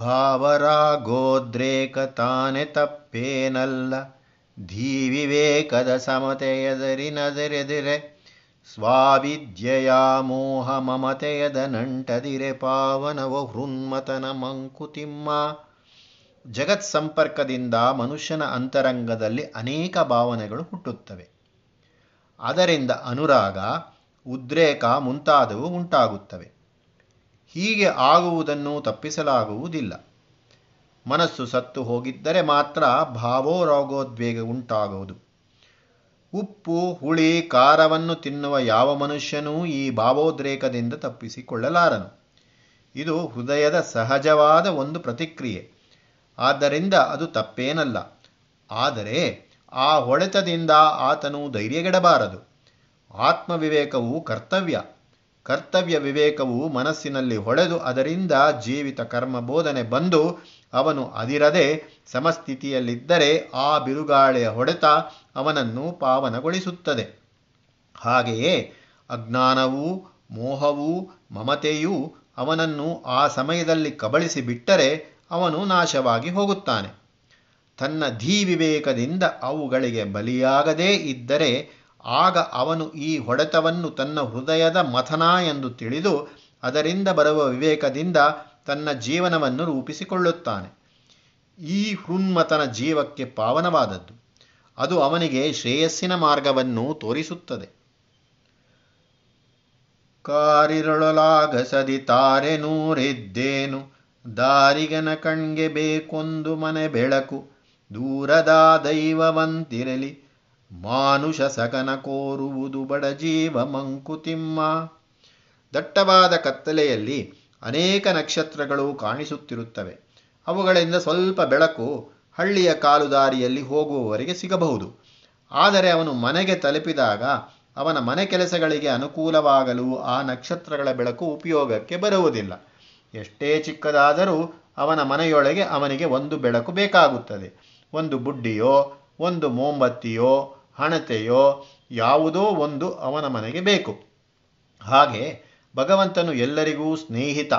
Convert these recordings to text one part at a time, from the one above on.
ಭಾವರಾಗೋದ್ರೇಕ ತಾನೆ ತಪ್ಪೇನಲ್ಲ. ಧೀವಿವೇಕದ ಸಮತೆಯದರಿನದರೆದಿರೆ ಸ್ವಾವಿದ್ಯೆಯ ಮೋಹ ಮಮತೆಯದ ನಂಟದಿರೆ ಪಾವನವ ಹೃನ್ಮತನ ಮಂಕುತಿಮ್ಮ. ಜಗತ್ ಸಂಪರ್ಕದಿಂದ ಮನುಷ್ಯನ ಅಂತರಂಗದಲ್ಲಿ ಅನೇಕ ಭಾವನೆಗಳು ಹುಟ್ಟುತ್ತವೆ. ಅದರಿಂದ ಅನುರಾಗ, ಉದ್ರೇಕ ಮುಂತಾದವು ಉಂಟಾಗುತ್ತವೆ. ಹೀಗೆ ಆಗುವುದನ್ನು ತಪ್ಪಿಸಲಾಗುವುದಿಲ್ಲ. ಮನಸ್ಸು ಸತ್ತು ಹೋಗಿದ್ದರೆ ಮಾತ್ರ ಭಾವೋ ರೋಗೋದ್ವೇಗ ಉಂಟಾಗುವುದು. ಉಪ್ಪು, ಹುಳಿ, ಖಾರವನ್ನು ತಿನ್ನುವ ಯಾವ ಮನುಷ್ಯನೂ ಈ ಭಾವೋದ್ರೇಕದಿಂದ ತಪ್ಪಿಸಿಕೊಳ್ಳಲಾರನು. ಇದು ಹೃದಯದ ಸಹಜವಾದ ಒಂದು ಪ್ರತಿಕ್ರಿಯೆ. ಆದ್ದರಿಂದ ಅದು ತಪ್ಪೇನಲ್ಲ. ಆದರೆ ಆ ಹೊಡೆತದಿಂದ ಆತನು ಧೈರ್ಯಗೆಡಬಾರದು. ಆತ್ಮವಿವೇಕವು ಕರ್ತವ್ಯ. ಕರ್ತವ್ಯ ವಿವೇಕವು ಮನಸ್ಸಿನಲ್ಲಿ ಹೊಳೆದು ಅದರಿಂದ ಜೀವಿತ ಕರ್ಮ ಬೋಧನೆ ಬಂದು ಅವನು ಅದಿರದೆ ಸಮಸ್ಥಿತಿಯಲ್ಲಿದ್ದರೆ ಆ ಬಿರುಗಾಳಿಯ ಹೊಡೆತ ಅವನನ್ನು ಪಾವನಗೊಳಿಸುತ್ತದೆ. ಹಾಗೆಯೇ ಅಜ್ಞಾನವೂ, ಮೋಹವೂ, ಮಮತೆಯೂ ಅವನನ್ನು ಆ ಸಮಯದಲ್ಲಿ ಕಬಳಿಸಿ ಬಿಟ್ಟರೆ ಅವನು ನಾಶವಾಗಿ ಹೋಗುತ್ತಾನೆ. ತನ್ನ ಧೀ ವಿವೇಕದಿಂದ ಅವುಗಳಿಗೆ ಬಲಿಯಾಗದೇ ಇದ್ದರೆ ಆಗ ಅವನು ಈ ಹೊಡೆತವನ್ನು ತನ್ನ ಹೃದಯದ ಮಥನ ಎಂದು ತಿಳಿದು ಅದರಿಂದ ಬರುವ ವಿವೇಕದಿಂದ ತನ್ನ ಜೀವನವನ್ನು ರೂಪಿಸಿಕೊಳ್ಳುತ್ತಾನೆ. ಈ ಹೃನ್ಮತನ ಜೀವಕ್ಕೆ ಪಾವನವಾದದ್ದು. ಅದು ಅವನಿಗೆ ಶ್ರೇಯಸ್ಸಿನ ಮಾರ್ಗವನ್ನು ತೋರಿಸುತ್ತದೆ. ಕಾರಿರೊಳಲಾಗಸದಿ ತಾರೆ ನೂರಿದ್ದೇನು. ದಾರಿಗನ ಕಣ್ಗೆ ಬೇಕೊಂದು ಮನೆ ಬೆಳಕು. ದೂರದ ದೈವವಂತಿರಲಿ. ಮಾನುಷ ಸಗನ ಕೋರುವುದು ಬಡ ಜೀವ ಮಂಕುತಿಮ್ಮ. ದಟ್ಟವಾದ ಕತ್ತಲೆಯಲ್ಲಿ ಅನೇಕ ನಕ್ಷತ್ರಗಳು ಕಾಣಿಸುತ್ತಿರುತ್ತವೆ. ಅವುಗಳಿಂದ ಸ್ವಲ್ಪ ಬೆಳಕು ಹಳ್ಳಿಯ ಕಾಲುದಾರಿಯಲ್ಲಿ ಹೋಗುವವರಿಗೆ ಸಿಗಬಹುದು. ಆದರೆ ಅವನು ಮನೆಗೆ ತಲುಪಿದಾಗ ಅವನ ಮನೆ ಕೆಲಸಗಳಿಗೆ ಅನುಕೂಲವಾಗಲು ಆ ನಕ್ಷತ್ರಗಳ ಬೆಳಕು ಉಪಯೋಗಕ್ಕೆ ಬರುವುದಿಲ್ಲ. ಎಷ್ಟೇ ಚಿಕ್ಕದಾದರೂ ಅವನ ಮನೆಯೊಳಗೆ ಅವನಿಗೆ ಒಂದು ಬೆಳಕು ಬೇಕಾಗುತ್ತದೆ. ಒಂದು ಬುಡ್ಡಿಯೋ, ಒಂದು ಮೋಂಬತ್ತಿಯೋ ಹಣತೆಯೋ ಯಾವುದೋ ಒಂದು ಅವನ ಮನೆಗೆ ಬೇಕು. ಹಾಗೆ ಭಗವಂತನು ಎಲ್ಲರಿಗೂ ಸ್ನೇಹಿತ,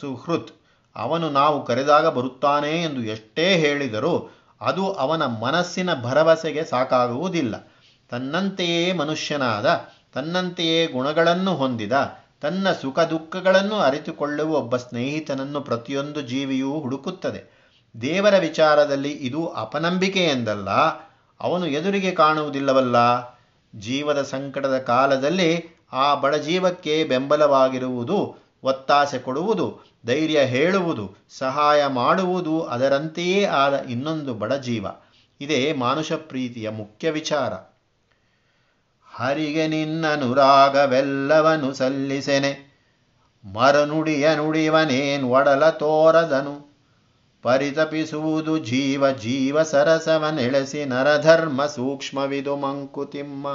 ಸುಹೃತ್. ಅವನು ನಾವು ಕರೆದಾಗ ಬರುತ್ತಾನೆ ಎಂದು ಎಷ್ಟೇ ಹೇಳಿದರೂ ಅದು ಅವನ ಮನಸ್ಸಿನ ಭರವಸೆಗೆ ಸಾಕಾಗುವುದಿಲ್ಲ. ತನ್ನಂತೆಯೇ ಮನುಷ್ಯನಾದ, ತನ್ನಂತೆಯೇ ಗುಣಗಳನ್ನು ಹೊಂದಿದ, ತನ್ನ ಸುಖ ದುಃಖಗಳನ್ನು ಅರಿತುಕೊಳ್ಳುವ ಒಬ್ಬ ಸ್ನೇಹಿತನನ್ನು ಪ್ರತಿಯೊಂದು ಜೀವಿಯೂ ಹುಡುಕುತ್ತದೆ. ದೇವರ ವಿಚಾರದಲ್ಲಿ ಇದು ಅಪನಂಬಿಕೆ ಎಂದಲ್ಲ ಅವನು ಎದುರಿಗೆ ಕಾಣುವುದಿಲ್ಲವಲ್ಲ. ಜೀವದ ಸಂಕಟದ ಕಾಲದಲ್ಲಿ ಆ ಬಡಜೀವಕ್ಕೆ ಬೆಂಬಲವಾಗಿರುವುದು, ಒತ್ತಾಸೆ ಕೊಡುವುದು, ಧೈರ್ಯ ಹೇಳುವುದು, ಸಹಾಯ ಮಾಡುವುದು ಅದರಂತೆಯೇ ಆದ ಇನ್ನೊಂದು ಬಡಜೀವ ಇದೇ ಮಾನುಷ ಪ್ರೀತಿಯ ಮುಖ್ಯ ವಿಚಾರ. ಹರಿಗೆ ನಿನ್ನನುರಾಗವೆಲ್ಲವನು ಸಲ್ಲಿಸೆನೆ. ಮರನುಡಿಯ ನುಡಿವನೇನ್ ಒಡಲ ತೋರದನು. ಪರಿತಪಿಸುವುದು ಜೀವ ಜೀವ ಸರಸವನೆಳೆಸಿ ನರಧರ್ಮ ಸೂಕ್ಷ್ಮವಿದು ಮಂಕುತಿಮ್ಮ.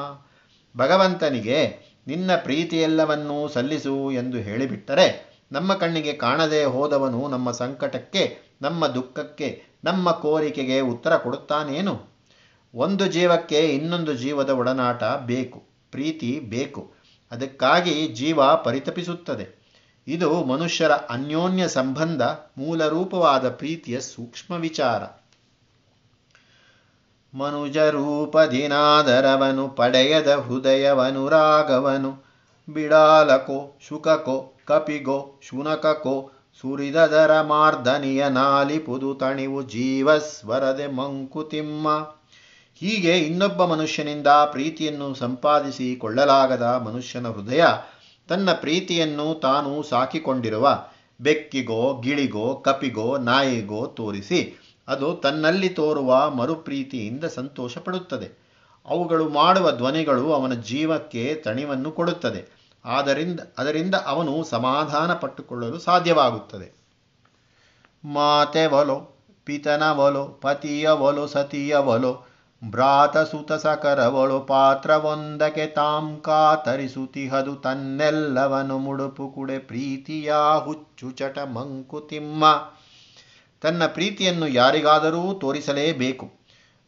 ಭಗವಂತನಿಗೆ ನಿನ್ನ ಪ್ರೀತಿಯೆಲ್ಲವನ್ನೂ ಸಲ್ಲಿಸು ಎಂದು ಹೇಳಿಬಿಟ್ಟರೆ ನಮ್ಮ ಕಣ್ಣಿಗೆ ಕಾಣದೆ ಹೋದವನು ನಮ್ಮ ಸಂಕಟಕ್ಕೆ, ನಮ್ಮ ದುಃಖಕ್ಕೆ, ನಮ್ಮ ಕೋರಿಕೆಗೆ ಉತ್ತರ ಕೊಡುತ್ತಾನೇನು? ಒಂದು ಜೀವಕ್ಕೆ ಇನ್ನೊಂದು ಜೀವದ ಒಡನಾಟ ಬೇಕು, ಪ್ರೀತಿ ಬೇಕು. ಅದಕ್ಕಾಗಿ ಜೀವ ಪರಿತಪಿಸುತ್ತದೆ. ಇದು ಮನುಷ್ಯರ ಅನ್ಯೋನ್ಯ ಸಂಬಂಧ ಮೂಲರೂಪವಾದ ಪ್ರೀತಿಯ ಸೂಕ್ಷ್ಮ ವಿಚಾರ. ಮನುಜ ರೂಪದಿನಾದರವನು ಪಡೆಯದ ಹೃದಯವನುರಾಗವನು ಬಿಡಾಲಕೋ, ಶುಕಕೋ, ಕಪಿಗೋ, ಶುನಕಕೋ, ಸುರಿದದರ ಮಾರ್ದನಿಯ ನಾಲಿಪುದು ತಣಿವು ಜೀವಸ್ವರದೆ ಮಂಕುತಿಮ್ಮ ಹೀಗೆ ಇನ್ನೊಬ್ಬ ಮನುಷ್ಯನಿಂದ ಪ್ರೀತಿಯನ್ನು ಸಂಪಾದಿಸಿಕೊಳ್ಳಲಾಗದ ಮನುಷ್ಯನ ಹೃದಯ ತನ್ನ ಪ್ರೀತಿಯನ್ನು ತಾನು ಸಾಕಿಕೊಂಡಿರುವ ಬೆಕ್ಕಿಗೋ, ಗಿಳಿಗೋ, ಕಪಿಗೋ, ನಾಯಿಗೋ ತೋರಿಸಿ ಅದು ತನ್ನಲ್ಲಿ ತೋರುವ ಮರುಪ್ರೀತಿಯಿಂದ ಸಂತೋಷ ಪಡುತ್ತದೆ ಅವುಗಳು ಮಾಡುವ ಧ್ವನಿಗಳು ಅವನ ಜೀವಕ್ಕೆ ತಣಿವನ್ನು ಕೊಡುತ್ತದೆ. ಆದ್ದರಿಂದ ಅದರಿಂದ ಅವನು ಸಮಾಧಾನ ಪಟ್ಟುಕೊಳ್ಳಲು ಸಾಧ್ಯವಾಗುತ್ತದೆ. ಮಾತೆ ಒಲೋ ಪಿತನ ಒಲೋ ಪತಿಯ ಒಲೋ ಸತಿಯ ಒಲೋ ಭ್ರಾತ ಸುತ ಸಕರವಳು ಪಾತ್ರವೊಂದಕ್ಕೆ ತಾಂ ಕಾತರಿಸುತಿಹದು ತನ್ನೆಲ್ಲವನು ಮುಡುಪು ಕುಡೆ ಪ್ರೀತಿಯ ಹುಚ್ಚು ಚಟ ಮಂಕುತಿಮ್ಮ ತನ್ನ ಪ್ರೀತಿಯನ್ನು ಯಾರಿಗಾದರೂ ತೋರಿಸಲೇಬೇಕು.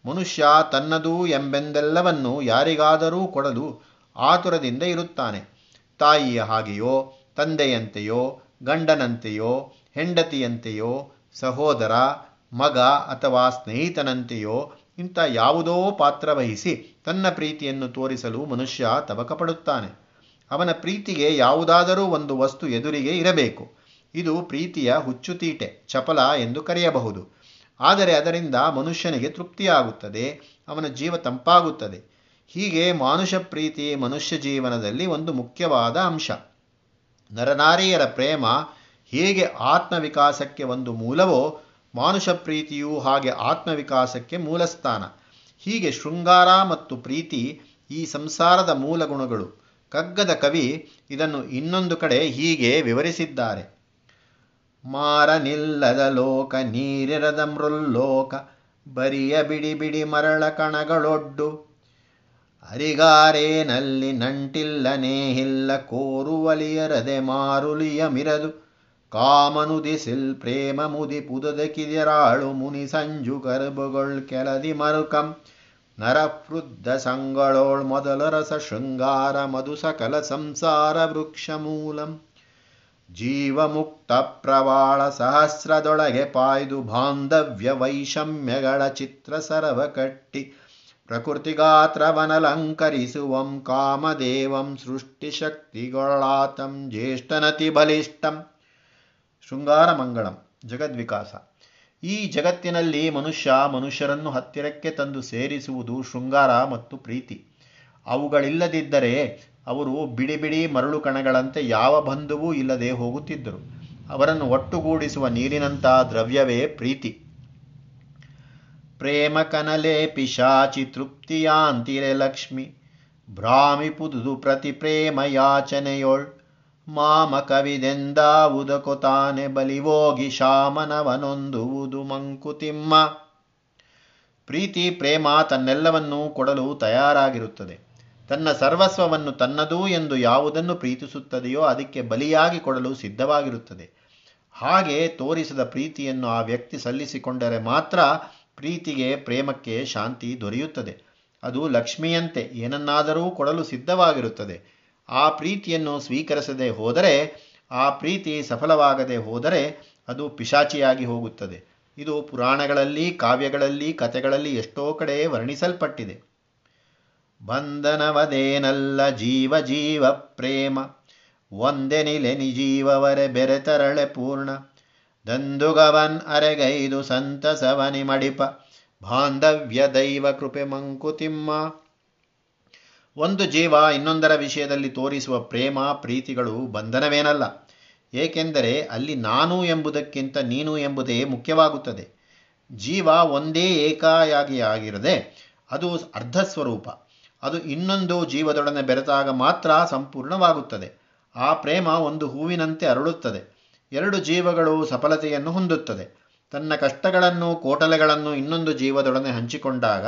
ಮನುಷ್ಯ ತನ್ನದು ಎಂಬೆಂದೆಲ್ಲವನ್ನು ಯಾರಿಗಾದರೂ ಕೊಡಲು ಆತುರದಿಂದ ಇರುತ್ತಾನೆ. ತಾಯಿಯ ಹಾಗೆಯೋ, ತಂದೆಯಂತೆಯೋ, ಗಂಡನಂತೆಯೋ, ಹೆಂಡತಿಯಂತೆಯೋ, ಸಹೋದರ, ಮಗ ಅಥವಾ ಸ್ನೇಹಿತನಂತೆಯೋ ಇಂಥ ಯಾವುದೋ ಪಾತ್ರ ವಹಿಸಿ ತನ್ನ ಪ್ರೀತಿಯನ್ನು ತೋರಿಸಲು ಮನುಷ್ಯ ತವಕಪಡುತ್ತಾನೆ. ಅವನ ಪ್ರೀತಿಗೆ ಯಾವುದಾದರೂ ಒಂದು ವಸ್ತು ಎದುರಿಗೆ ಇರಬೇಕು. ಇದು ಪ್ರೀತಿಯ ಹುಚ್ಚುತೀಟೆ, ಚಪಲ ಎಂದು ಕರೆಯಬಹುದು. ಆದರೆ ಅದರಿಂದ ಮನುಷ್ಯನಿಗೆ ತೃಪ್ತಿಯಾಗುತ್ತದೆ, ಅವನ ಜೀವ ತಂಪಾಗುತ್ತದೆ. ಹೀಗೆ ಮಾನುಷ ಪ್ರೀತಿ ಮನುಷ್ಯ ಜೀವನದಲ್ಲಿ ಒಂದು ಮುಖ್ಯವಾದ ಅಂಶ. ನರನಾರಿಯರ ಪ್ರೇಮ ಹೇಗೆ ಆತ್ಮವಿಕಾಸಕ್ಕೆ ಒಂದು ಮೂಲವೋ ಮಾನುಷ ಪ್ರೀತಿಯೂ ಹಾಗೆ ಆತ್ಮವಿಕಾಸಕ್ಕೆ ಮೂಲಸ್ಥಾನ. ಹೀಗೆ ಶೃಂಗಾರ ಮತ್ತು ಪ್ರೀತಿ ಈ ಸಂಸಾರದ ಮೂಲ ಗುಣಗಳು ಕಗ್ಗದ ಕವಿ ಇದನ್ನು ಇನ್ನೊಂದು ಕಡೆ ಹೀಗೆ ವಿವರಿಸಿದ್ದಾರೆ. ಮಾರನಿಲ್ಲದ ಲೋಕ, ನೀರಿರದ ಮೃಲ್ಲೋಕ, ಬರಿಯ ಬಿಡಿ ಬಿಡಿ ಮರಳ ಕಣಗಳೊಡ್ಡು. ಅರಿಗಾರೇನಲ್ಲಿ ನಂಟಿಲ್ಲನೇಹಿಲ್ಲ ಕೋರುವಲಿಯರದೆ ಮಾರುಲಿಯ ಮಿರದು. ಮುದಿ ಪುದದ ಕಿದಿರಾಳು ಮುನಿ ಸಂಜು ಕರುಬುಗೊಳ್ ಕೆಲದಿ ಮರುಕಂ ನರವೃದ್ಧ ಸಂಗಳೋಳ್ ಮೊದಲ ರಸ ಶೃಂಗಾರ ಮಧು ಸಕಲ ಸಂಸಾರ ವೃಕ್ಷ ಮೂಲಂ ಜೀವಮುಕ್ತ ಪ್ರವಾಳ ಸಹಸ್ರದೊಳಗೆ ಪಾಯ್ದು ಬಾಂಧವ್ಯ ವೈಷಮ್ಯಗಳ ಚಿತ್ರ ಸರವ ಕಟ್ಟಿ ಪ್ರಕೃತಿಗಾತ್ರವನಲಂಕರಿಸುವಂ ಕಾಮದೇವಂ ಸೃಷ್ಟಿಶಕ್ತಿಗೊಳ್ಳಾತಂ ಜ್ಯೇಷ್ಠನತಿ ಬಲಿಷ್ಠಂ ಶೃಂಗಾರ ಮಂಗಳಂ, ಜಗದ್ವಿಕಾಸ. ಈ ಜಗತ್ತಿನಲ್ಲಿ ಮನುಷ್ಯ ಮನುಷ್ಯರನ್ನು ಹತ್ತಿರಕ್ಕೆ ತಂದು ಸೇರಿಸುವುದು ಶೃಂಗಾರ ಮತ್ತು ಪ್ರೀತಿ. ಅವುಗಳಿಲ್ಲದಿದ್ದರೆ ಅವರು ಬಿಡಿ ಬಿಡಿ ಮರಳು ಕಣಗಳಂತೆ ಯಾವ ಬಂಧುವೂ ಇಲ್ಲದೆ ಹೋಗುತ್ತಿದ್ದರು. ಅವರನ್ನು ಒಟ್ಟುಗೂಡಿಸುವ ನೀರಿನಂಥ ದ್ರವ್ಯವೇ ಪ್ರೀತಿ. ಪ್ರೇಮ ಕನಲೆ ಪಿಶಾಚಿ ತೃಪ್ತಿಯಾಂತಿರೆ ಲಕ್ಷ್ಮಿ. ಭ್ರಾಮಿ ಪುದುದು ಪ್ರತಿ ಪ್ರೇಮ ಯಾಚನೆಯೊಳ್ ಮಾಮ ಕವಿದೆಂದಾವುದಕೊತಾನೆ ಬಲಿವೋಗಿ ಶಾಮನವನೊಂದುವುದು ಮಂಕುತಿಮ್ಮ. ಪ್ರೀತಿ, ಪ್ರೇಮ ತನ್ನೆಲ್ಲವನ್ನೂ ಕೊಡಲು ತಯಾರಾಗಿರುತ್ತದೆ. ತನ್ನ ಸರ್ವಸ್ವವನ್ನು ತನ್ನದು ಎಂದು ಯಾವುದನ್ನು ಪ್ರೀತಿಸುತ್ತದೆಯೋ ಅದಕ್ಕೆ ಬಲಿಯಾಗಿ ಕೊಡಲು ಸಿದ್ಧವಾಗಿರುತ್ತದೆ. ಹಾಗೆ ತೋರಿಸಿದ ಪ್ರೀತಿಯನ್ನು ಆ ವ್ಯಕ್ತಿ ಸಲ್ಲಿಸಿಕೊಂಡರೆ ಮಾತ್ರ ಪ್ರೀತಿಗೆ, ಪ್ರೇಮಕ್ಕೆ ಶಾಂತಿ ದೊರೆಯುತ್ತದೆ. ಅದು ಲಕ್ಷ್ಮಿಯಂತೆ ಏನನ್ನಾದರೂ ಕೊಡಲು ಸಿದ್ಧವಾಗಿರುತ್ತದೆ. ಆ ಪ್ರೀತಿಯನ್ನು ಸ್ವೀಕರಿಸದೆ ಹೋದರೆ, ಆ ಪ್ರೀತಿ ಸಫಲವಾಗದೆ ಹೋದರೆ ಅದು ಪಿಶಾಚಿಯಾಗಿ ಹೋಗುತ್ತದೆ. ಇದು ಪುರಾಣಗಳಲ್ಲಿ, ಕಾವ್ಯಗಳಲ್ಲಿ, ಕಥೆಗಳಲ್ಲಿ ಎಷ್ಟೋ ಕಡೆ ವರ್ಣಿಸಲ್ಪಟ್ಟಿದೆ. ಬಂಧನವದೇನಲ್ಲ ಜೀವ ಜೀವ ಪ್ರೇಮ ಒಂದೆನಿಲೆ ನಿಜೀವವರೆ ಬೆರೆತರಳೆ ಪೂರ್ಣ. ದಂದುಗವನ್ ಅರೆಗೈದು ಸಂತಸವನಿ ಮಡಿಪ ಬಾಂಧವ್ಯ ದೈವ ಕೃಪೆ ಮಂಕುತಿಮ್ಮ. ಒಂದು ಜೀವ ಇನ್ನೊಂದರ ವಿಷಯದಲ್ಲಿ ತೋರಿಸುವ ಪ್ರೇಮ, ಪ್ರೀತಿಗಳು ಬಂಧನವೇನಲ್ಲ. ಏಕೆಂದರೆ ಅಲ್ಲಿ ನಾನು ಎಂಬುದಕ್ಕಿಂತ ನೀನು ಎಂಬುದೇ ಮುಖ್ಯವಾಗುತ್ತದೆ. ಜೀವ ಒಂದೇ ಏಕಾಯಾಗಿಯಾಗಿರದೆ ಅದು ಅರ್ಧ ಸ್ವರೂಪ ಅದು ಇನ್ನೊಂದು ಜೀವದೊಡನೆ ಬೆರೆತಾಗ ಮಾತ್ರ ಸಂಪೂರ್ಣವಾಗುತ್ತದೆ. ಆ ಪ್ರೇಮ ಒಂದು ಹೂವಿನಂತೆ ಅರಳುತ್ತದೆ. ಎರಡು ಜೀವಗಳು ಸಫಲತೆಯನ್ನು ಹೊಂದುತ್ತದೆ. ತನ್ನ ಕಷ್ಟಗಳನ್ನು, ಕೋಟಲೆಗಳನ್ನು ಇನ್ನೊಂದು ಜೀವದೊಡನೆ ಹಂಚಿಕೊಂಡಾಗ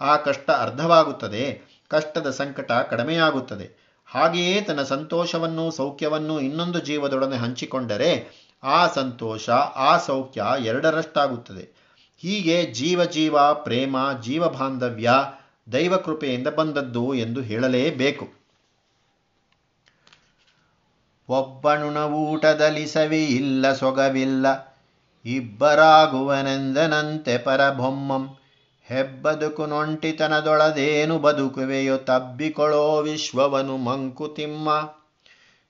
ಆ ಕಷ್ಟ ಅರ್ಧವಾಗುತ್ತದೆ. ಕಷ್ಟದ ಸಂಕಟ ಕಡಿಮೆಯಾಗುತ್ತದೆ. ಹಾಗೆಯೇ ತನ್ನ ಸಂತೋಷವನ್ನು ಸೌಖ್ಯವನ್ನು ಇನ್ನೊಂದು ಜೀವದೊಡನೆ ಹಂಚಿಕೊಂಡರೆ ಆ ಸಂತೋಷ, ಆ ಸೌಖ್ಯ ಎರಡರಷ್ಟಾಗುತ್ತದೆ. ಹೀಗೆ ಜೀವ ಜೀವ, ಪ್ರೇಮ, ಜೀವ ಬಾಂಧವ್ಯ ದೈವ ಕೃಪೆಯಿಂದ ಬಂದದ್ದು ಎಂದು ಹೇಳಲೇಬೇಕು. ಒಬ್ಬನುಣ ಊಟದಲ್ಲಿ ಇಲ್ಲ ಸೊಗವಿಲ್ಲ, ಇಬ್ಬರಾಗುವನೆಂದನಂತೆ ಪರಬೊಮ್ಮಂ. ಹೆಬ್ಬದುಕು ನೊಂಟಿತನದೊಳದೇನು ಬದುಕುವೆಯೋ ತಬ್ಬಿಕೊಳೋ ವಿಶ್ವವನು ಮಂಕುತಿಮ್ಮ.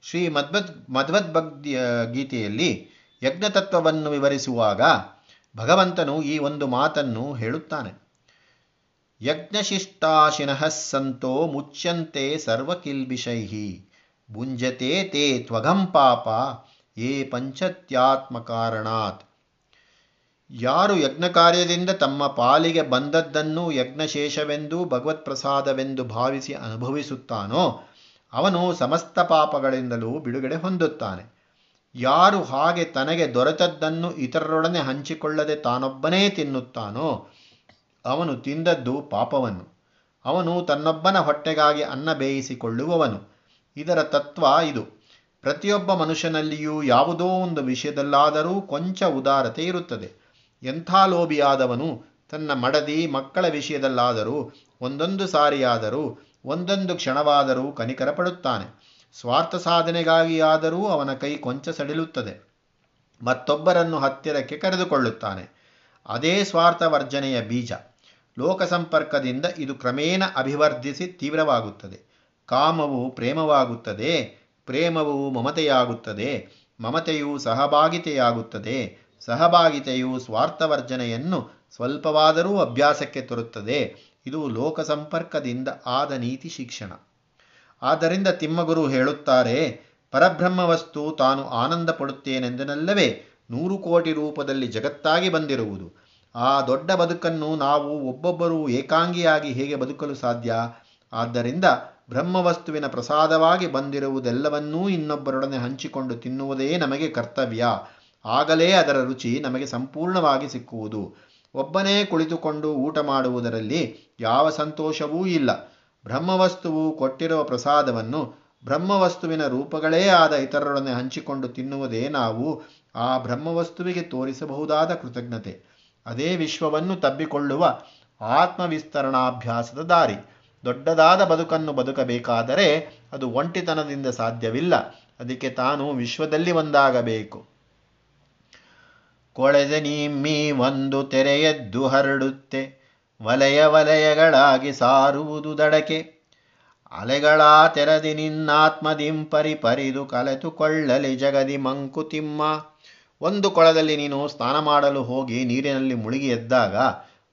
ಶ್ರೀ ಮದ್ವದ್ ಮಧ್ವದ್ಭಗ್ಯ ಗೀತೆಯಲ್ಲಿ ಯಜ್ಞತತ್ವವನ್ನು ವಿವರಿಸುವಾಗ ಭಗವಂತನು ಈ ಒಂದು ಮಾತನ್ನು ಹೇಳುತ್ತಾನೆ. ಯಜ್ಞಶಿಷ್ಟಾಶಿನಃ ಸಂತೋ ಮುಚ್ಯಂತೆ ಸರ್ವಕಿಲ್ಬಿಷೈಹಿ. ಭುಂಜತೆ ತೇ ತ್ವಗಂ ಪಾಪ, ಯೇ ಪಂಚತ್ಯಾತ್ಮಕಾರಣಾತ್. ಯಾರು ಯಜ್ಞ ಕಾರ್ಯದಿಂದ ತಮ್ಮ ಪಾಲಿಗೆ ಬಂದದ್ದನ್ನು ಯಜ್ಞಶೇಷವೆಂದು ಭಗವತ್ ಪ್ರಸಾದವೆಂದು ಭಾವಿಸಿ ಅನುಭವಿಸುತ್ತಾನೋ, ಅವನು ಸಮಸ್ತ ಪಾಪಗಳಿಂದಲೂ ಬಿಡುಗಡೆ ಹೊಂದುತ್ತಾನೆ. ಯಾರು ಹಾಗೆ ತನಗೆ ದೊರೆತದ್ದನ್ನು ಇತರರೊಡನೆ ಹಂಚಿಕೊಳ್ಳದೆ ತಾನೊಬ್ಬನೇ ತಿನ್ನುತ್ತಾನೋ, ಅವನು ತಿಂದದ್ದು ಪಾಪವನ್ನು. ಅವನು ತನ್ನೊಬ್ಬನ ಹೊಟ್ಟೆಗಾಗಿ ಅನ್ನ ಬೇಯಿಸಿಕೊಳ್ಳುವವನು. ಇದರ ತತ್ವ ಇದು. ಪ್ರತಿಯೊಬ್ಬ ಮನುಷ್ಯನಲ್ಲಿಯೂ ಯಾವುದೋ ಒಂದು ವಿಷಯದಲ್ಲಾದರೂ ಕೊಂಚ ಉದಾರತೆ ಇರುತ್ತದೆ. ಎಂಥ ಲೋಭಿಯಾದವನು ತನ್ನ ಮಡದಿ ಮಕ್ಕಳ ವಿಷಯದಲ್ಲಾದರೂ, ಒಂದೊಂದು ಸಾರಿಯಾದರೂ, ಒಂದೊಂದು ಕ್ಷಣವಾದರೂ ಕನಿಕರ ಪಡುತ್ತಾನೆ ಸ್ವಾರ್ಥ ಸಾಧನೆಗಾಗಿಯಾದರೂ ಅವನ ಕೈ ಕೊಂಚ ಸಡಿಲುತ್ತದೆ. ಮತ್ತೊಬ್ಬರನ್ನು ಹತ್ತಿರಕ್ಕೆ ಕರೆದುಕೊಳ್ಳುತ್ತಾನೆ. ಅದೇ ಸ್ವಾರ್ಥವರ್ಜನೆಯ ಬೀಜ. ಲೋಕ ಸಂಪರ್ಕದಿಂದ ಇದು ಕ್ರಮೇಣ ಅಭಿವರ್ಧಿಸಿ ತೀವ್ರವಾಗುತ್ತದೆ. ಕಾಮವು ಪ್ರೇಮವಾಗುತ್ತದೆ, ಪ್ರೇಮವು ಮಮತೆಯಾಗುತ್ತದೆ, ಮಮತೆಯು ಸಹಭಾಗಿತೆಯಾಗುತ್ತದೆ ಸಹಭಾಗಿತೆಯು ಸ್ವಾರ್ಥವರ್ಜನೆಯನ್ನು ಸ್ವಲ್ಪವಾದರೂ ಅಭ್ಯಾಸಕ್ಕೆ ತರುತ್ತದೆ. ಇದು ಲೋಕ ಸಂಪರ್ಕದಿಂದ ಆದ ನೀತಿ ಶಿಕ್ಷಣ. ಆದ್ದರಿಂದ ತಿಮ್ಮಗುರು ಹೇಳುತ್ತಾರೆ ಪರಬ್ರಹ್ಮ ವಸ್ತು ತಾನು ಆನಂದ ಪಡುತ್ತೇನೆಂದನಲ್ಲವೇ ನೂರು ಕೋಟಿ ರೂಪದಲ್ಲಿ ಜಗತ್ತಾಗಿ ಬಂದಿರುವುದು. ಆ ದೊಡ್ಡ ಬದುಕನ್ನು ನಾವು ಒಬ್ಬೊಬ್ಬರು ಏಕಾಂಗಿಯಾಗಿ ಹೇಗೆ ಬದುಕಲು ಸಾಧ್ಯ? ಆದ್ದರಿಂದ ಬ್ರಹ್ಮವಸ್ತುವಿನ ಪ್ರಸಾದವಾಗಿ ಬಂದಿರುವುದೆಲ್ಲವನ್ನೂ ಇನ್ನೊಬ್ಬರೊಡನೆ ಹಂಚಿಕೊಂಡು ತಿನ್ನುವುದೇ ನಮಗೆ ಕರ್ತವ್ಯ. ಆಗಲೇ ಅದರ ರುಚಿ ನಮಗೆ ಸಂಪೂರ್ಣವಾಗಿ ಸಿಕ್ಕುವುದು. ಒಬ್ಬನೇ ಕುಳಿತುಕೊಂಡು ಊಟ ಮಾಡುವುದರಲ್ಲಿ ಯಾವ ಸಂತೋಷವೂ ಇಲ್ಲ. ಬ್ರಹ್ಮವಸ್ತುವು ಕೊಟ್ಟಿರುವ ಪ್ರಸಾದವನ್ನು ಬ್ರಹ್ಮವಸ್ತುವಿನ ರೂಪಗಳೇ ಆದ ಇತರರೊಡನೆ ಹಂಚಿಕೊಂಡು ತಿನ್ನುವುದೇ ನಾವು ಆ ಬ್ರಹ್ಮವಸ್ತುವಿಗೆ ತೋರಿಸಬಹುದಾದ ಕೃತಜ್ಞತೆ. ಅದೇ ವಿಶ್ವವನ್ನು ತಬ್ಬಿಕೊಳ್ಳುವ ಆತ್ಮವಿಸ್ತರಣಾಭ್ಯಾಸದ ದಾರಿ. ದೊಡ್ಡದಾದ ಬದುಕನ್ನು ಬದುಕಬೇಕಾದರೆ ಅದು ಒಂಟಿತನದಿಂದ ಸಾಧ್ಯವಿಲ್ಲ. ಅದಕ್ಕೆ ತಾನು ವಿಶ್ವದಲ್ಲಿ ಒಂದಾಗಬೇಕು. ಕೊಳೆದ ನೀಮ್ಮಿ ಒಂದು ತೆರೆಯದ್ದು ಹರಡುತ್ತೆ. ವಲಯ ವಲಯಗಳಾಗಿ ಸಾರುವುದು ದಡಕೆ. ಅಲೆಗಳ ತೆರದಿ ನಿನ್ನಾತ್ಮದಿಂಪರಿ ಪರಿದು ಕಲೆತುಕೊಳ್ಳಲಿ ಜಗದಿ ಮಂಕುತಿಮ್ಮ ಒಂದು ಕೊಳದಲ್ಲಿ ನೀನು ಸ್ನಾನ ಮಾಡಲು ಹೋಗಿ ನೀರಿನಲ್ಲಿ ಮುಳುಗಿ ಎದ್ದಾಗ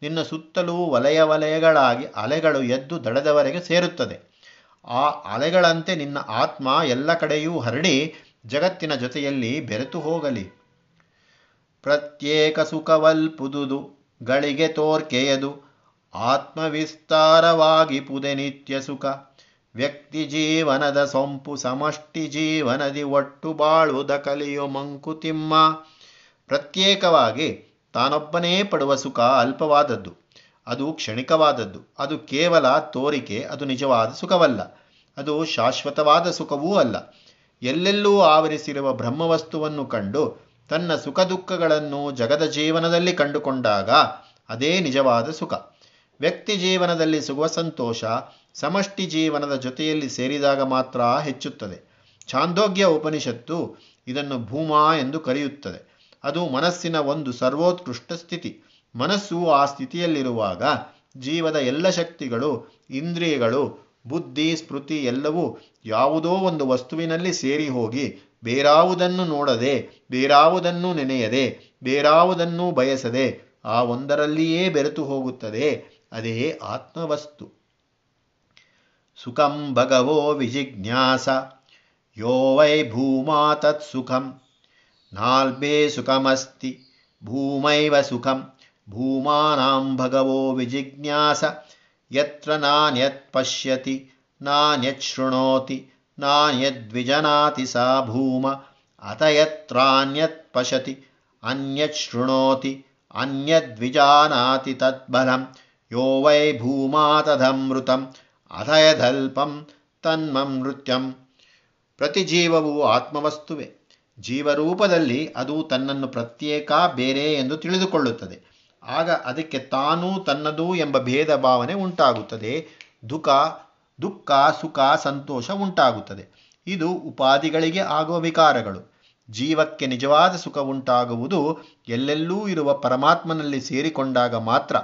ನಿನ್ನ ಸುತ್ತಲೂ ವಲಯ ವಲಯಗಳಾಗಿ ಅಲೆಗಳು ಎದ್ದು ದಡದವರೆಗೆ ಸೇರುತ್ತದೆ. ಆ ಅಲೆಗಳಂತೆ ನಿನ್ನ ಆತ್ಮ ಎಲ್ಲ ಕಡೆಯೂ ಹರಡಿ ಜಗತ್ತಿನ ಜೊತೆಯಲ್ಲಿ ಬೆರೆತು ಹೋಗಲಿ. ಪ್ರತ್ಯೇಕ ಸುಖವಲ್ಪುದುದು, ಗಳಿಗೆ ತೋರ್ಕೆಯದು, ಆತ್ಮವಿಸ್ತಾರವಾಗಿ ಪುದೆ ನಿತ್ಯ ಸುಖ. ವ್ಯಕ್ತಿ ಜೀವನದ ಸೊಂಪು ಸಮಷ್ಟಿ ಜೀವನದಿ ಒಟ್ಟು ಬಾಳುದ ಕಲಿಯೋ ಮಂಕುತಿಮ್ಮ ಪ್ರತ್ಯೇಕವಾಗಿ ತಾನೊಬ್ಬನೇ ಪಡುವ ಸುಖ ಅಲ್ಪವಾದದ್ದು, ಅದು ಕ್ಷಣಿಕವಾದದ್ದು, ಅದು ಕೇವಲ ತೋರಿಕೆ, ಅದು ನಿಜವಾದ ಸುಖವಲ್ಲ, ಅದು ಶಾಶ್ವತವಾದ ಸುಖವೂ ಅಲ್ಲ. ಎಲ್ಲೆಲ್ಲೂ ಆವರಿಸಿರುವ ಬ್ರಹ್ಮವಸ್ತುವನ್ನು ಕಂಡು ತನ್ನ ಸುಖ ದುಃಖಗಳನ್ನು ಜಗದ ಜೀವನದಲ್ಲಿ ಕಂಡುಕೊಂಡಾಗ ಅದೇ ನಿಜವಾದ ಸುಖ. ವ್ಯಕ್ತಿ ಜೀವನದಲ್ಲಿ ಸುಖ, ಸಂತೋಷ, ಸಮಷ್ಟಿ ಜೀವನದ ಜೊತೆಯಲ್ಲಿ ಸೇರಿದಾಗ ಮಾತ್ರ ಹೆಚ್ಚುತ್ತದೆ. ಛಾಂದೋಗ್ಯ ಉಪನಿಷತ್ತು ಇದನ್ನು ಭೂಮಾ ಎಂದು ಕರೆಯುತ್ತದೆ. ಅದು ಮನಸ್ಸಿನ ಒಂದು ಸರ್ವೋತ್ಕೃಷ್ಟ ಸ್ಥಿತಿ. ಮನಸ್ಸು ಆ ಸ್ಥಿತಿಯಲ್ಲಿರುವಾಗ ಜೀವದ ಎಲ್ಲ ಶಕ್ತಿಗಳು, ಇಂದ್ರಿಯಗಳು, ಬುದ್ಧಿ, ಸ್ಮೃತಿ ಎಲ್ಲವೂ ಯಾವುದೋ ಒಂದು ವಸ್ತುವಿನಲ್ಲಿ ಸೇರಿ ಹೋಗಿ ಬೇರಾವುದನ್ನು ನೋಡದೆ, ಬೇರಾವುದನ್ನು ನೆನೆಯದೆ, ಬೇರಾವುದನ್ನು ಬಯಸದೆ, ಆ ಒಂದರಲ್ಲಿಯೇ ಬೆರೆತು ಹೋಗುತ್ತದೆ, ಅದೇ ಆತ್ಮವಸ್ತು. ಸುಖಂ ಭಗವೋ ವಿಜಿಜ್ಞಾಸ, ಯೋ ವೈ ಭೂಮಾ ತತ್ ಸುಖಂ ನಾಲ್ಬೇ ಸುಖಮಸ್ತಿ, ಭೂಮೈವ ಸುಖಂ, ಭೂಮಾನಾಂ ಭಗವೋ ವಿಜಿಜ್ಞಾಸ, ಯತ್ರ ನಾನ್ಯತ್ ಪಶ್ಯತಿ, ನಾನ್ಯತ್ ಶೃಣೋತಿ ನಾನ್ಯದ್ವಿಜನಾತಿ ಸಾ ಭೂಮ ಅತ ಯತ್ರಾನ್ಯತ್ ಪಶತಿ ಅನ್ಯತ್ ಶೃಣೋತಿ ಅನ್ಯದ್ವಿಜಾನಾತಿ ತದ್ಬಲಂ ಯೋ ವೈ ಭೂಮಾ ತದಮೃತಂ ಅಥಯದಲ್ಪಂ ತನ್ಮಂ ನೃತ್ಯಂ ಪ್ರತಿ ಜೀವವು ಆತ್ಮವಸ್ತುವೆ ಜೀವರೂಪದಲ್ಲಿ ಅದು ತನ್ನನ್ನು ಪ್ರತ್ಯೇಕ, ಬೇರೆ ಎಂದು ತಿಳಿದುಕೊಳ್ಳುತ್ತದೆ। ಆಗ ಅದಕ್ಕೆ ತಾನೂ ತನ್ನದು ಎಂಬ ಭೇದ ಭಾವನೆ ಉಂಟಾಗುತ್ತದೆ। ದುಃಖ ದುಃಖ, ಸುಖ, ಸಂತೋಷ ಉಂಟಾಗುತ್ತದೆ. ಇದು ಉಪಾದಿಗಳಿಗೆ ಆಗುವ ವಿಕಾರಗಳು. ಜೀವಕ್ಕೆ ನಿಜವಾದ ಸುಖ ಉಂಟಾಗುವುದು ಎಲ್ಲೆಲ್ಲೂ ಇರುವ ಪರಮಾತ್ಮನಲ್ಲಿ ಸೇರಿಕೊಂಡಾಗ ಮಾತ್ರ.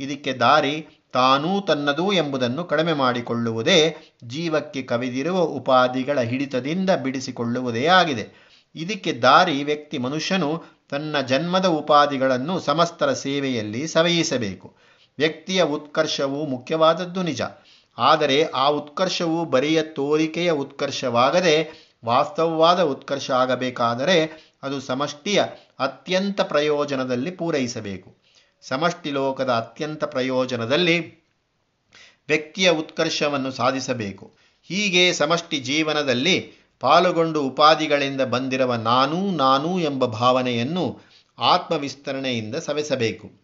ಇದಕ್ಕೆ ದಾರಿ ತಾನೂ ತನ್ನದು ಎಂಬುದನ್ನು ಕಡಿಮೆ ಮಾಡಿಕೊಳ್ಳುವುದೇ, ಜೀವಕ್ಕೆ ಕವಿದಿರುವ ಉಪಾದಿಗಳ ಹಿಡಿತದಿಂದ ಬಿಡಿಸಿಕೊಳ್ಳುವುದೇ ಆಗಿದೆ. ಇದಕ್ಕೆ ದಾರಿ ವ್ಯಕ್ತಿ ಮನುಷ್ಯನು ತನ್ನ ಜನ್ಮದ ಉಪಾದಿಗಳನ್ನು ಸಮಸ್ತರ ಸೇವೆಯಲ್ಲಿ ಸವೆಯಿಸಬೇಕು. ವ್ಯಕ್ತಿಯ ಉತ್ಕರ್ಷವು ಮುಖ್ಯವಾದದ್ದು ನಿಜ. ಆದರೆ ಆ ಉತ್ಕರ್ಷವು ಬರಿಯ ತೋರಿಕೆಯ ಉತ್ಕರ್ಷವಾಗದೆ ವಾಸ್ತವವಾದ ಉತ್ಕರ್ಷ ಆಗಬೇಕಾದರೆ ಅದು ಸಮಷ್ಟಿಯ ಅತ್ಯಂತ ಪ್ರಯೋಜನದಲ್ಲಿ ಪೂರೈಸಬೇಕು. ಸಮಷ್ಟಿ ಲೋಕದ ಅತ್ಯಂತ ಪ್ರಯೋಜನದಲ್ಲಿ ವ್ಯಕ್ತಿಯ ಉತ್ಕರ್ಷವನ್ನು ಸಾಧಿಸಬೇಕು. ಹೀಗೆ ಸಮಷ್ಟಿ ಜೀವನದಲ್ಲಿ ಪಾಲುಗೊಂಡು ಉಪಾಧಿಗಳಿಂದ ಬಂದಿರುವ ನಾನೂ ನಾನೂ ಎಂಬ ಭಾವನೆಯನ್ನು ಆತ್ಮವಿಸ್ತರಣೆಯಿಂದ ಸವೆಸಬೇಕು.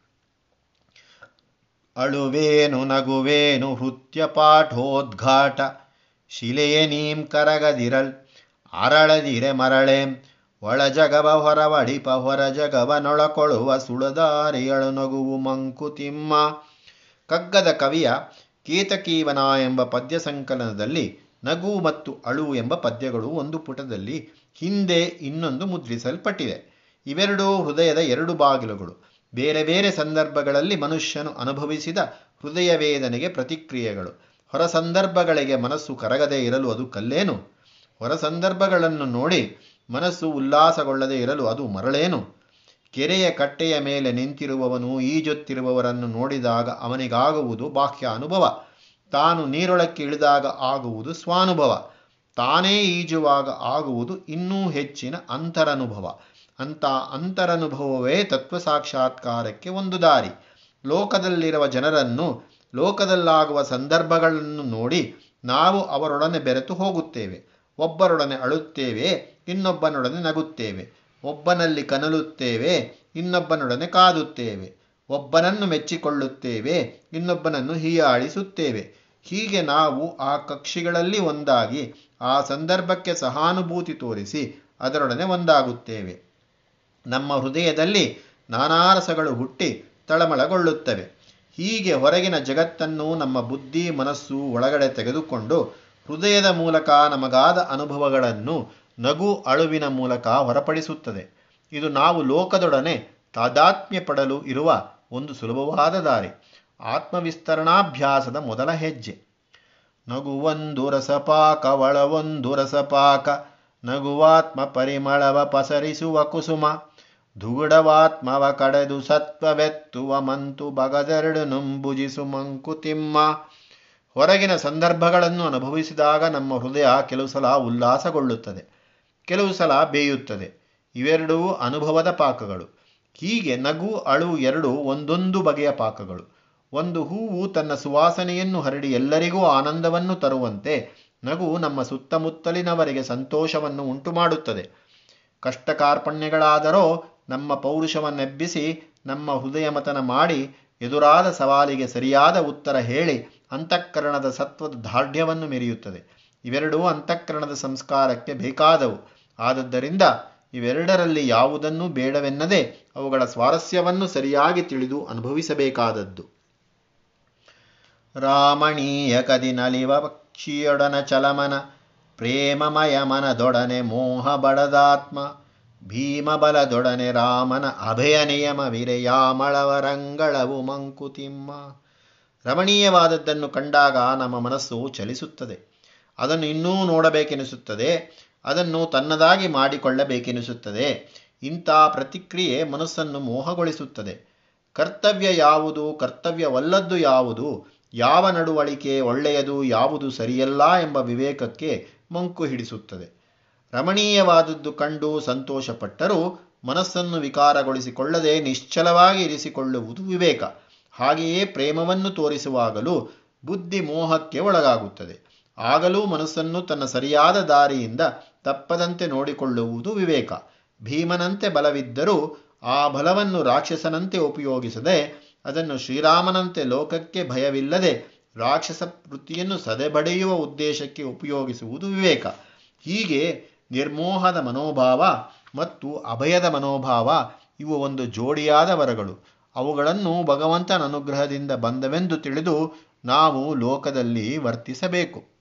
ಅಳುವೇನು ನಗುವೇನು ಹೃತ್ಯ ಪಾಠೋದ್ಘಾಟ. ಶಿಲೆಯ ನೀಂ ಕರಗದಿರಲ್, ಅರಳದಿರೆ ಮರಳೆ. ಒಳಜಗವ ಹೊರವಡಿಪ ಹೊರ ಜಗವ ನೊಳಕೊಳ್ಳುವ ಸುಳದಾರಿಯಳು ನಗುವು ಮಂಕುತಿಮ್ಮ ಕಗ್ಗದ ಕವಿಯ ಕೇತಕೀವನ ಎಂಬ ಪದ್ಯ ಸಂಕಲನದಲ್ಲಿ ನಗು ಮತ್ತು ಅಳು ಎಂಬ ಪದ್ಯಗಳು ಒಂದು ಪುಟದಲ್ಲಿ ಹಿಂದೆ ಇನ್ನೊಂದು ಮುದ್ರಿಸಲ್ಪಟ್ಟಿದೆ ಇವೆರಡೂ ಹೃದಯದ ಎರಡು ಬಾಗಿಲುಗಳು. ಬೇರೆ ಬೇರೆ ಸಂದರ್ಭಗಳಲ್ಲಿ ಮನುಷ್ಯನು ಅನುಭವಿಸಿದ ಹೃದಯ ವೇದನೆಗೆ ಪ್ರತಿಕ್ರಿಯೆಗಳು. ಹೊರ ಸಂದರ್ಭಗಳಿಗೆ ಮನಸ್ಸು ಕರಗದೇ ಇರಲು ಅದು ಕಲ್ಲೇನು? ಹೊರ ಸಂದರ್ಭಗಳನ್ನು ನೋಡಿ ಮನಸ್ಸು ಉಲ್ಲಾಸಗೊಳ್ಳದೇ ಇರಲು ಅದು ಮರಳೇನು? ಕೆರೆಯ ಕಟ್ಟೆಯ ಮೇಲೆ ನಿಂತಿರುವವನು ಈಜುತ್ತಿರುವವರನ್ನು ನೋಡಿದಾಗ ಅವನಿಗಾಗುವುದು ಬಾಹ್ಯ ಅನುಭವ ತಾನು ನೀರೊಳಕ್ಕೆ ಇಳಿದಾಗ ಆಗುವುದು ಸ್ವಾನುಭವ. ತಾನೇ ಈಜುವಾಗ ಆಗುವುದು ಇನ್ನೂ ಹೆಚ್ಚಿನ ಅಂತರನುಭವ. ಅಂತ ಅಂತರನುಭವವೇ ತತ್ವ ಸಾಕ್ಷಾತ್ಕಾರಕ್ಕೆ ಒಂದು ದಾರಿ. ಲೋಕದಲ್ಲಿರುವ ಜನರನ್ನು ಲೋಕದಲ್ಲಾಗುವ ಸಂದರ್ಭಗಳನ್ನು ನೋಡಿ ನಾವು ಅವರೊಡನೆ ಬೆರೆತು ಹೋಗುತ್ತೇವೆ. ಒಬ್ಬರೊಡನೆ ಅಳುತ್ತೇವೆ, ಇನ್ನೊಬ್ಬನೊಡನೆ ನಗುತ್ತೇವೆ. ಒಬ್ಬನಲ್ಲಿ ಕನಲುತ್ತೇವೆ, ಇನ್ನೊಬ್ಬನೊಡನೆ ಕಾದುತ್ತೇವೆ. ಒಬ್ಬನನ್ನು ಮೆಚ್ಚಿಕೊಳ್ಳುತ್ತೇವೆ, ಇನ್ನೊಬ್ಬನನ್ನು ಹೀಯಾಳಿಸುತ್ತೇವೆ. ಹೀಗೆ ನಾವು ಆ ಕಕ್ಷಿಗಳಲ್ಲಿ ಒಂದಾಗಿ ಆ ಸಂದರ್ಭಕ್ಕೆ ಸಹಾನುಭೂತಿ ತೋರಿಸಿ ಅದರೊಡನೆ ಒಂದಾಗುತ್ತೇವೆ. ನಮ್ಮ ಹೃದಯದಲ್ಲಿ ನಾನಾರಸಗಳು ಹುಟ್ಟಿ ತಳಮಳಗೊಳ್ಳುತ್ತವೆ. ಹೀಗೆ ಹೊರಗಿನ ಜಗತ್ತನ್ನು ನಮ್ಮ ಬುದ್ಧಿ ಮನಸ್ಸು ಒಳಗಡೆ ತೆಗೆದುಕೊಂಡು ಹೃದಯದ ಮೂಲಕ ನಮಗಾದ ಅನುಭವಗಳನ್ನು ನಗು ಅಳುವಿನ ಮೂಲಕ ಹೊರಪಡಿಸುತ್ತದೆ. ಇದು ನಾವು ಲೋಕದೊಡನೆ ತಾದಾತ್ಮ್ಯ ಪಡಲು ಇರುವ ಒಂದು ಸುಲಭವಾದ ದಾರಿ. ಆತ್ಮವಿಸ್ತರಣಾಭ್ಯಾಸದ ಮೊದಲ ಹೆಜ್ಜೆ. ನಗುವೊಂದು ರಸಪಾಕ ಒಳವೊಂದು ರಸಪಾಕ. ನಗುವಾತ್ಮ ಪರಿಮಳವ ಪಸರಿಸುವ ಕುಸುಮ. ಧುಗುಡವಾತ್ಮವ ಕಡೆದು ಸತ್ವವೆತ್ತುವ ಮಂತು ಬಗದೆರಡು ನುಂಬುಜಿಸು ಮಂಕುತಿಮ್ಮ. ಹೊರಗಿನ ಸಂದರ್ಭಗಳನ್ನು ಅನುಭವಿಸಿದಾಗ ನಮ್ಮ ಹೃದಯ ಕೆಲವು ಸಲ ಉಲ್ಲಾಸಗೊಳ್ಳುತ್ತದೆ, ಕೆಲವು ಸಲ ಬೇಯುತ್ತದೆ. ಇವೆರಡೂ ಅನುಭವದ ಪಾಕಗಳು. ಹೀಗೆ ನಗು, ಅಳು ಎರಡು ಒಂದೊಂದು ಬಗೆಯ ಪಾಕಗಳು. ಒಂದು ಹೂವು ತನ್ನ ಸುವಾಸನೆಯನ್ನು ಹರಡಿ ಎಲ್ಲರಿಗೂ ಆನಂದವನ್ನು ತರುವಂತೆ ನಗು ನಮ್ಮ ಸುತ್ತಮುತ್ತಲಿನವರಿಗೆ ಸಂತೋಷವನ್ನು ಉಂಟು ಮಾಡುತ್ತದೆ ಕಷ್ಟ ಕಾರ್ಪಣ್ಯಗಳಾದರೋ ನಮ್ಮ ಪೌರುಷವನ್ನೆಬ್ಬಿಸಿ ನಮ್ಮ ಹೃದಯ ಮತನ ಮಾಡಿ ಎದುರಾದ ಸವಾಲಿಗೆ ಸರಿಯಾದ ಉತ್ತರ ಹೇಳಿ ಅಂತಃಕರಣದ ಸತ್ವದ ದಾರ್ಢ್ಯವನ್ನು ಮೆರೆಯುತ್ತದೆ. ಇವೆರಡೂ ಅಂತಃಕರಣದ ಸಂಸ್ಕಾರಕ್ಕೆ ಬೇಕಾದವು. ಆದದ್ದರಿಂದ ಇವೆರಡರಲ್ಲಿ ಯಾವುದನ್ನೂ ಬೇಡವೆನ್ನದೆ ಅವುಗಳ ಸ್ವಾರಸ್ಯವನ್ನು ಸರಿಯಾಗಿ ತಿಳಿದು ಅನುಭವಿಸಬೇಕಾದದ್ದು. ರಾಮಣೀಯ ಕದಿನಲಿವ ಪಕ್ಷಿಯೊಡನ ಚಲಮನ, ಪ್ರೇಮಮಯ ಮನದೊಡನೆ ಮೋಹ ಬಡದಾತ್ಮ. ಭೀಮಬಲದೊಡನೆ ರಾಮನ ಅಭಯ ನಿಯಮ ವಿರೆಯಾಮಳವರಂಗಳವು ಮಂಕುತಿಮ್ಮ. ರಮಣೀಯವಾದದ್ದನ್ನು ಕಂಡಾಗ ನಮ್ಮ ಮನಸ್ಸು ಚಲಿಸುತ್ತದೆ. ಅದನ್ನು ಇನ್ನೂ ನೋಡಬೇಕೆನಿಸುತ್ತದೆ. ಅದನ್ನು ತನ್ನದಾಗಿ ಮಾಡಿಕೊಳ್ಳಬೇಕೆನಿಸುತ್ತದೆ. ಇಂಥ ಪ್ರತಿಕ್ರಿಯೆ ಮನಸ್ಸನ್ನು ಮೋಹಗೊಳಿಸುತ್ತದೆ. ಕರ್ತವ್ಯ ಯಾವುದು, ಕರ್ತವ್ಯವಲ್ಲದ್ದು ಯಾವುದು, ಯಾವ ನಡುವಳಿಕೆ ಒಳ್ಳೆಯದು, ಯಾವುದು ಸರಿಯಲ್ಲ ಎಂಬ ವಿವೇಕಕ್ಕೆ ಮಂಕು ಹಿಡಿಸುತ್ತದೆ. ರಮಣೀಯವಾದದ್ದು ಕಂಡು ಸಂತೋಷಪಟ್ಟರೂ ಮನಸ್ಸನ್ನು ವಿಕಾರಗೊಳಿಸಿಕೊಳ್ಳದೆ ನಿಶ್ಚಲವಾಗಿ ಇರಿಸಿಕೊಳ್ಳುವುದು ವಿವೇಕ. ಹಾಗೆಯೇ ಪ್ರೇಮವನ್ನು ತೋರಿಸುವಾಗಲೂ ಬುದ್ಧಿ ಮೋಹಕ್ಕೆ ಒಳಗಾಗುತ್ತದೆ. ಆಗಲೂ ಮನಸ್ಸನ್ನು ತನ್ನ ಸರಿಯಾದ ದಾರಿಯಿಂದ ತಪ್ಪದಂತೆ ನೋಡಿಕೊಳ್ಳುವುದು ವಿವೇಕ. ಭೀಮನಂತೆ ಬಲವಿದ್ದರೂ ಆ ಬಲವನ್ನು ರಾಕ್ಷಸನಂತೆ ಉಪಯೋಗಿಸದೆ ಅದನ್ನು ಶ್ರೀರಾಮನಂತೆ ಲೋಕಕ್ಕೆ ಭಯವಿಲ್ಲದೆ ರಾಕ್ಷಸ ವೃತ್ತಿಯನ್ನು ಸದೆಬಡೆಯುವ ಉದ್ದೇಶಕ್ಕೆ ಉಪಯೋಗಿಸುವುದು ವಿವೇಕ. ಹೀಗೆ ನಿರ್ಮೋಹದ ಮನೋಭಾವ ಮತ್ತು ಅಭಯದ ಮನೋಭಾವ ಇವು ಒಂದು ಜೋಡಿಯಾದ ವರಗಳು. ಅವುಗಳನ್ನು ಭಗವಂತನ ಅನುಗ್ರಹದಿಂದ ಬಂದವೆಂದು ತಿಳಿದು ನಾವು ಲೋಕದಲ್ಲಿ ವರ್ತಿಸಬೇಕು.